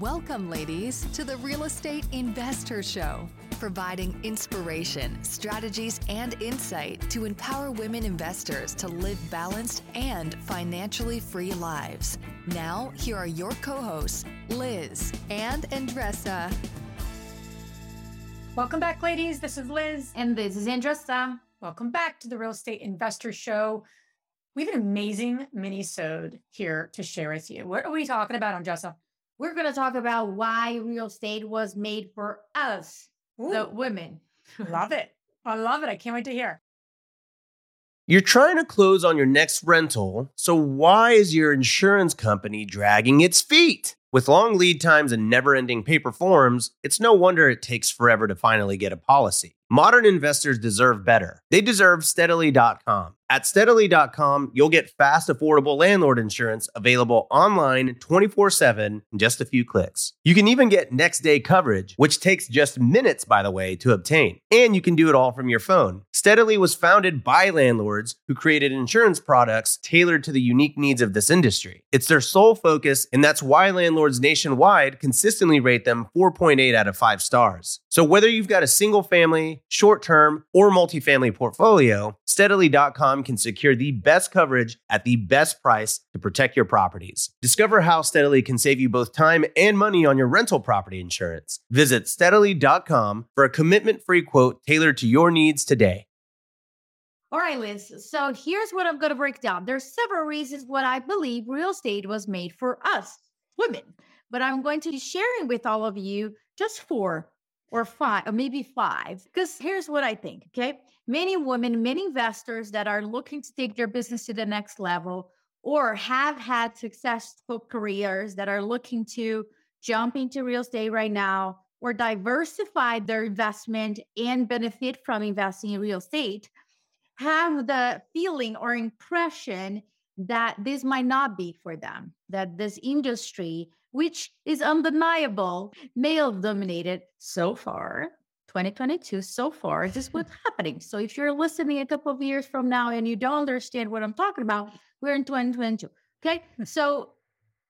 Welcome, ladies, to the Real Estate Investor Show, providing inspiration, strategies, and insight to empower women investors to live balanced and financially free lives. Now, here are your co hosts, Liz and Andresa. Welcome back, ladies. This is Liz. And this is Andresa. Welcome back to the Real Estate Investor Show. We have an amazing mini-sode here to share with you. What are we talking about, Andresa? We're going to talk about why real estate was made for us, Ooh, the women. love it. I love it. I can't wait to hear. You're trying to close on your next rental, so why is your insurance company dragging its feet? With long lead times and never ending paper forms, it's no wonder it takes forever to finally get a policy. Modern investors deserve better. They deserve steadily.com. At steadily.com, you'll get fast, affordable landlord insurance available online 24 7 in just a few clicks. You can even get next day coverage, which takes just minutes, by the way, to obtain. And you can do it all from your phone. Steadily was founded by landlords who created insurance products tailored to the unique needs of this industry. It's their sole focus, and that's why landlords nationwide consistently rate them 4.8 out of 5 stars. So whether you've got a single family, short term, or multifamily portfolio, steadily.com can secure the best coverage at the best price to protect your properties. Discover how Steadily can save you both time and money on your rental property insurance. Visit steadily.com for a commitment free quote tailored to your needs today. All right, Liz. So here's what I'm going to break down. There's several reasons what I believe real estate was made for us, women. But I'm going to be sharing with all of you just four or five, or maybe five. Because here's what I think, okay? Many women, many investors that are looking to take their business to the next level or have had successful careers that are looking to jump into real estate right now or diversify their investment and benefit from investing in real estate have the feeling or impression that this might not be for them, that this industry, which is undeniable, male dominated so far, 2022 so far, this is what's happening. So if you're listening a couple of years from now and you don't understand what I'm talking about, we're in 2022. Okay. So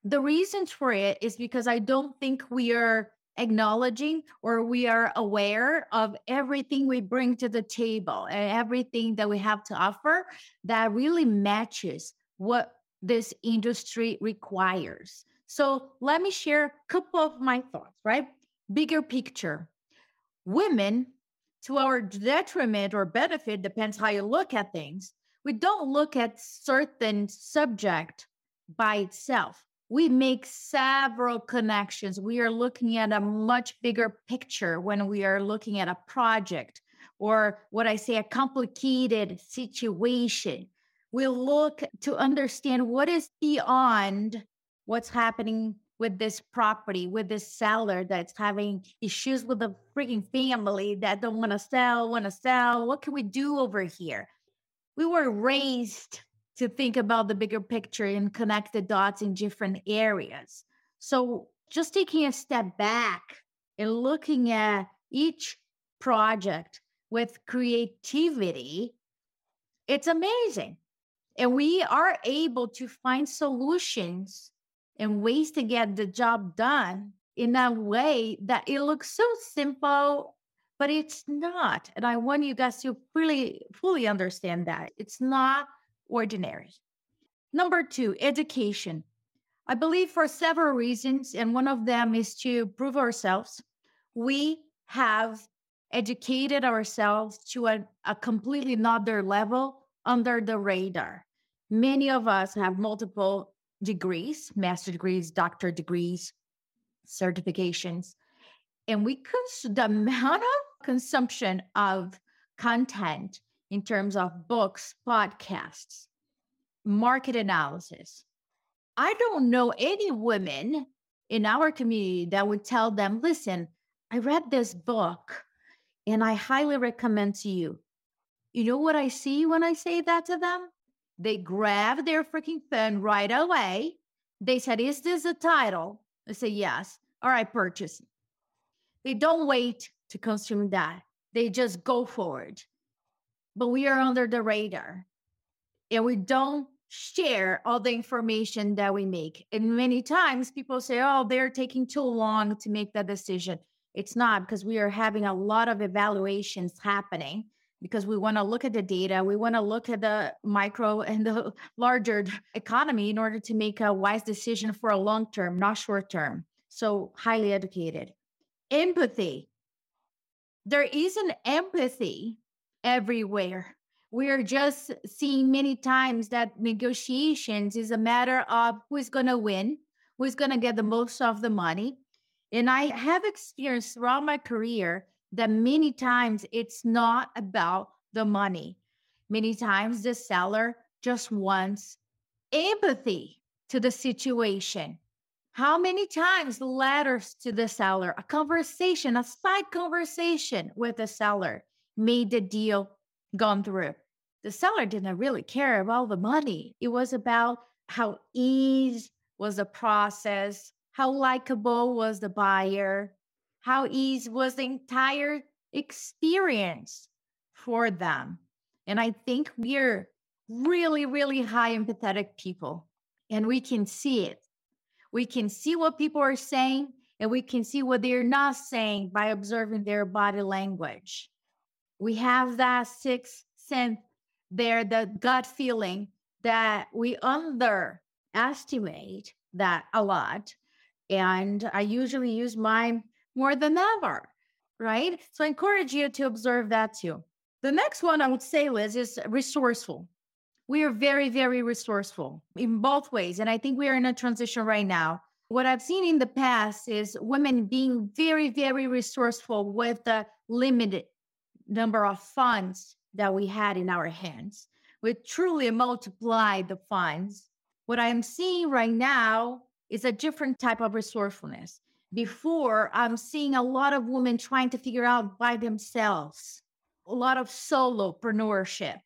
the reasons for it is because I don't think we are acknowledging or we are aware of everything we bring to the table and everything that we have to offer that really matches what this industry requires. So let me share a couple of my thoughts, right? Bigger picture. Women, to our detriment or benefit, depends how you look at things. We don't look at certain subject by itself we make several connections. We are looking at a much bigger picture when we are looking at a project or what I say, a complicated situation. We look to understand what is beyond what's happening with this property, with this seller that's having issues with the freaking family that don't want to sell, want to sell. What can we do over here? We were raised to think about the bigger picture and connect the dots in different areas. So, just taking a step back and looking at each project with creativity, it's amazing. And we are able to find solutions and ways to get the job done in a way that it looks so simple, but it's not. And I want you guys to really fully understand that it's not ordinary. Number two, education. I believe for several reasons, and one of them is to prove ourselves. We have educated ourselves to a, a completely another level under the radar. Many of us have multiple degrees, master degrees, doctor degrees, certifications, and we cons- the amount of consumption of content in terms of books, podcasts, market analysis. I don't know any women in our community that would tell them, listen, I read this book and I highly recommend to you. You know what I see when I say that to them? They grab their freaking phone right away. They said, Is this a title? I say, Yes. All right, purchase. They don't wait to consume that. They just go forward but we are under the radar and we don't share all the information that we make. And many times people say, oh, they're taking too long to make that decision. It's not because we are having a lot of evaluations happening because we want to look at the data, we want to look at the micro and the larger economy in order to make a wise decision for a long term, not short term. So, highly educated. Empathy. There is an empathy everywhere. We are just seeing many times that negotiations is a matter of who's going to win, who's going to get the most of the money. And I have experienced throughout my career that many times it's not about the money. Many times the seller just wants empathy to the situation. How many times letters to the seller, a conversation, a side conversation with the seller made the deal gone through? The seller didn't really care about the money. It was about how easy was the process, how likable was the buyer, how easy was the entire experience for them. And I think we're really, really high empathetic people, and we can see it. We can see what people are saying, and we can see what they're not saying by observing their body language. We have that sixth sense there, the gut feeling that we underestimate that a lot. And I usually use mine more than ever, right? So I encourage you to observe that too. The next one I would say, Liz, is resourceful. We are very, very resourceful in both ways. And I think we are in a transition right now. What I've seen in the past is women being very, very resourceful with the limited number of funds that we had in our hands. We truly multiply the funds. What I am seeing right now is a different type of resourcefulness before i'm seeing a lot of women trying to figure out by themselves a lot of solopreneurship.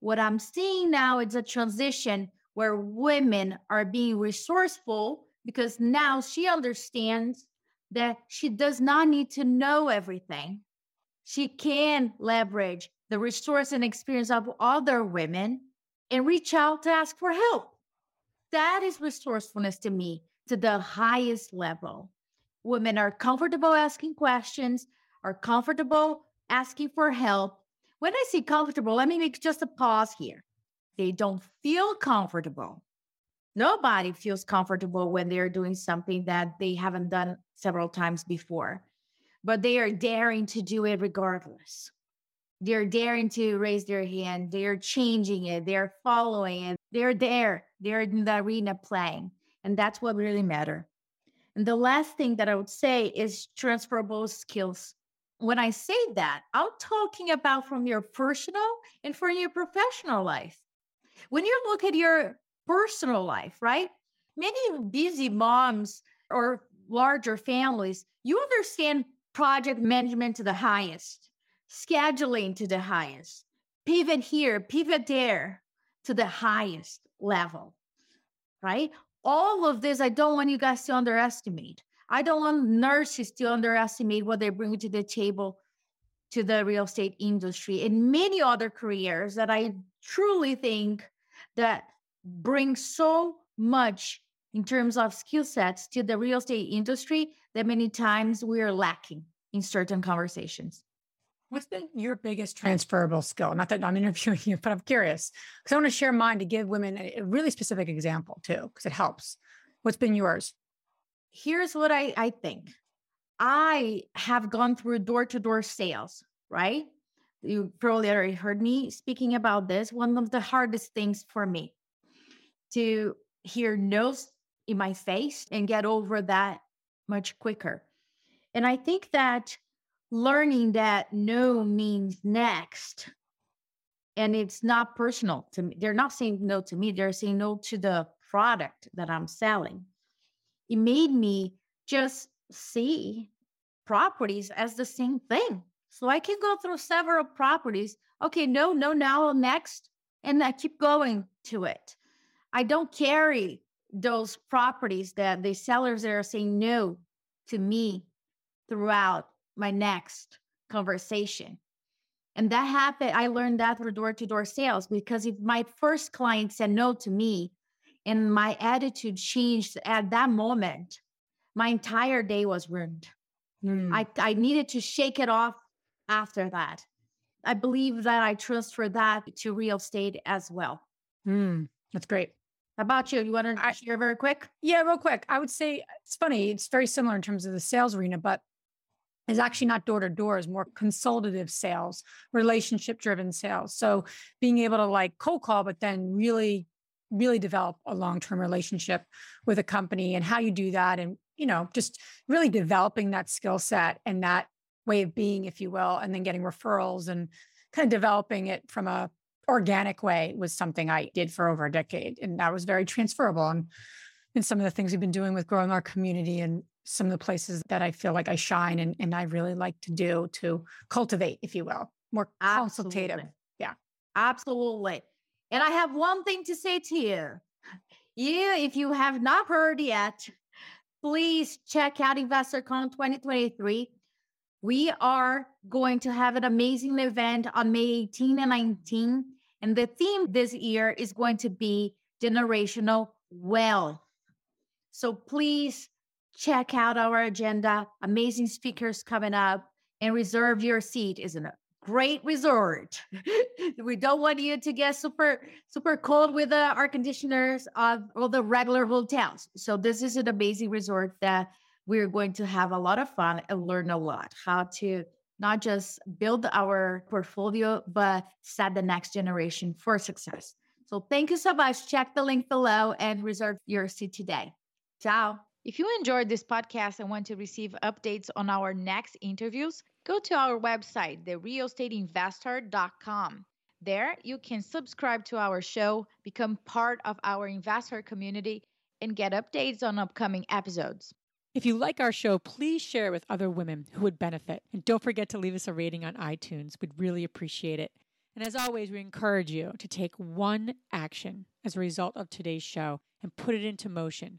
What i'm seeing now is a transition where women are being resourceful because now she understands that she does not need to know everything. She can leverage the resource and experience of other women and reach out to ask for help. That is resourcefulness to me to the highest level women are comfortable asking questions, are comfortable asking for help. When I say comfortable, let me make just a pause here. They don't feel comfortable. Nobody feels comfortable when they're doing something that they haven't done several times before, but they are daring to do it regardless. They're daring to raise their hand. They're changing it. They're following it. They're there. They're in the arena playing. And that's what really matters. And the last thing that I would say is transferable skills. When I say that, I'm talking about from your personal and from your professional life. When you look at your personal life, right? Many busy moms or larger families, you understand project management to the highest, scheduling to the highest, pivot here, pivot there to the highest level, right? All of this, I don't want you guys to underestimate. I don't want nurses to underestimate what they bring to the table to the real estate industry and many other careers that I truly think that bring so much in terms of skill sets to the real estate industry that many times we are lacking in certain conversations. What's been your biggest transferable skill? Not that I'm interviewing you, but I'm curious because I want to share mine to give women a, really specific example too, because it helps. What's been yours? Here's what I, I think I have gone through door to door sales, right? You probably already heard me speaking about this. One of the hardest things for me to hear no's in my face and get over that much quicker. And I think that learning that no means next. And it's not personal to me. They're not saying no to me. They're saying no to the product that i'm selling. It made me just see properties as the same thing. So i can go through several properties. Okay no no now next. And i keep going to it. I don't carry those properties that the sellers are saying no to me throughout my next conversation. And that happened, I learned that through door to door sales because if my first client said no to me and my attitude changed at that moment, my entire day was ruined. Mm. I, I needed to shake it off after that. I believe that I transfer that to real estate as well. Mm. That's great. How about you? You want to I- share very quick? Yeah, real quick. I would say it's funny. It's very similar in terms of the sales arena, but it's actually not door to door, it's more consultative sales, relationship driven sales. So being able to like cold call, but then really, really develop a long term relationship with a company and how you do that. And, you know, just really developing that skill set and that way of being, if you will, and then getting referrals and kind of developing it from a organic way was something I did for over a decade. And that was very transferable. And in some of the things we've been doing with growing our community and some of the places that I feel like I shine and, and I really like to do to cultivate, if you will, more consultative. Absolutely. Yeah. Absolutely. And I have one thing to say to you. You, if you have not heard yet, please check out InvestorCon 2023. We are going to have an amazing event on May 18 and 19. And the theme this year is going to be generational wealth. So please check out our agenda. Amazing speakers coming up and reserve your seat. Is a great resort. we don't want you to get super super cold with the air conditioners of all the regular hotels. So this is an amazing resort that we're going to have a lot of fun and learn a lot how to not just build our portfolio but set the next generation for success. So thank you so much. Check the link below and reserve your seat today. Ciao. If you enjoyed this podcast and want to receive updates on our next interviews, go to our website, therealestateinvestor.com. There, you can subscribe to our show, become part of our investor community, and get updates on upcoming episodes. If you like our show, please share it with other women who would benefit. And don't forget to leave us a rating on iTunes. We'd really appreciate it. And as always, we encourage you to take one action as a result of today's show and put it into motion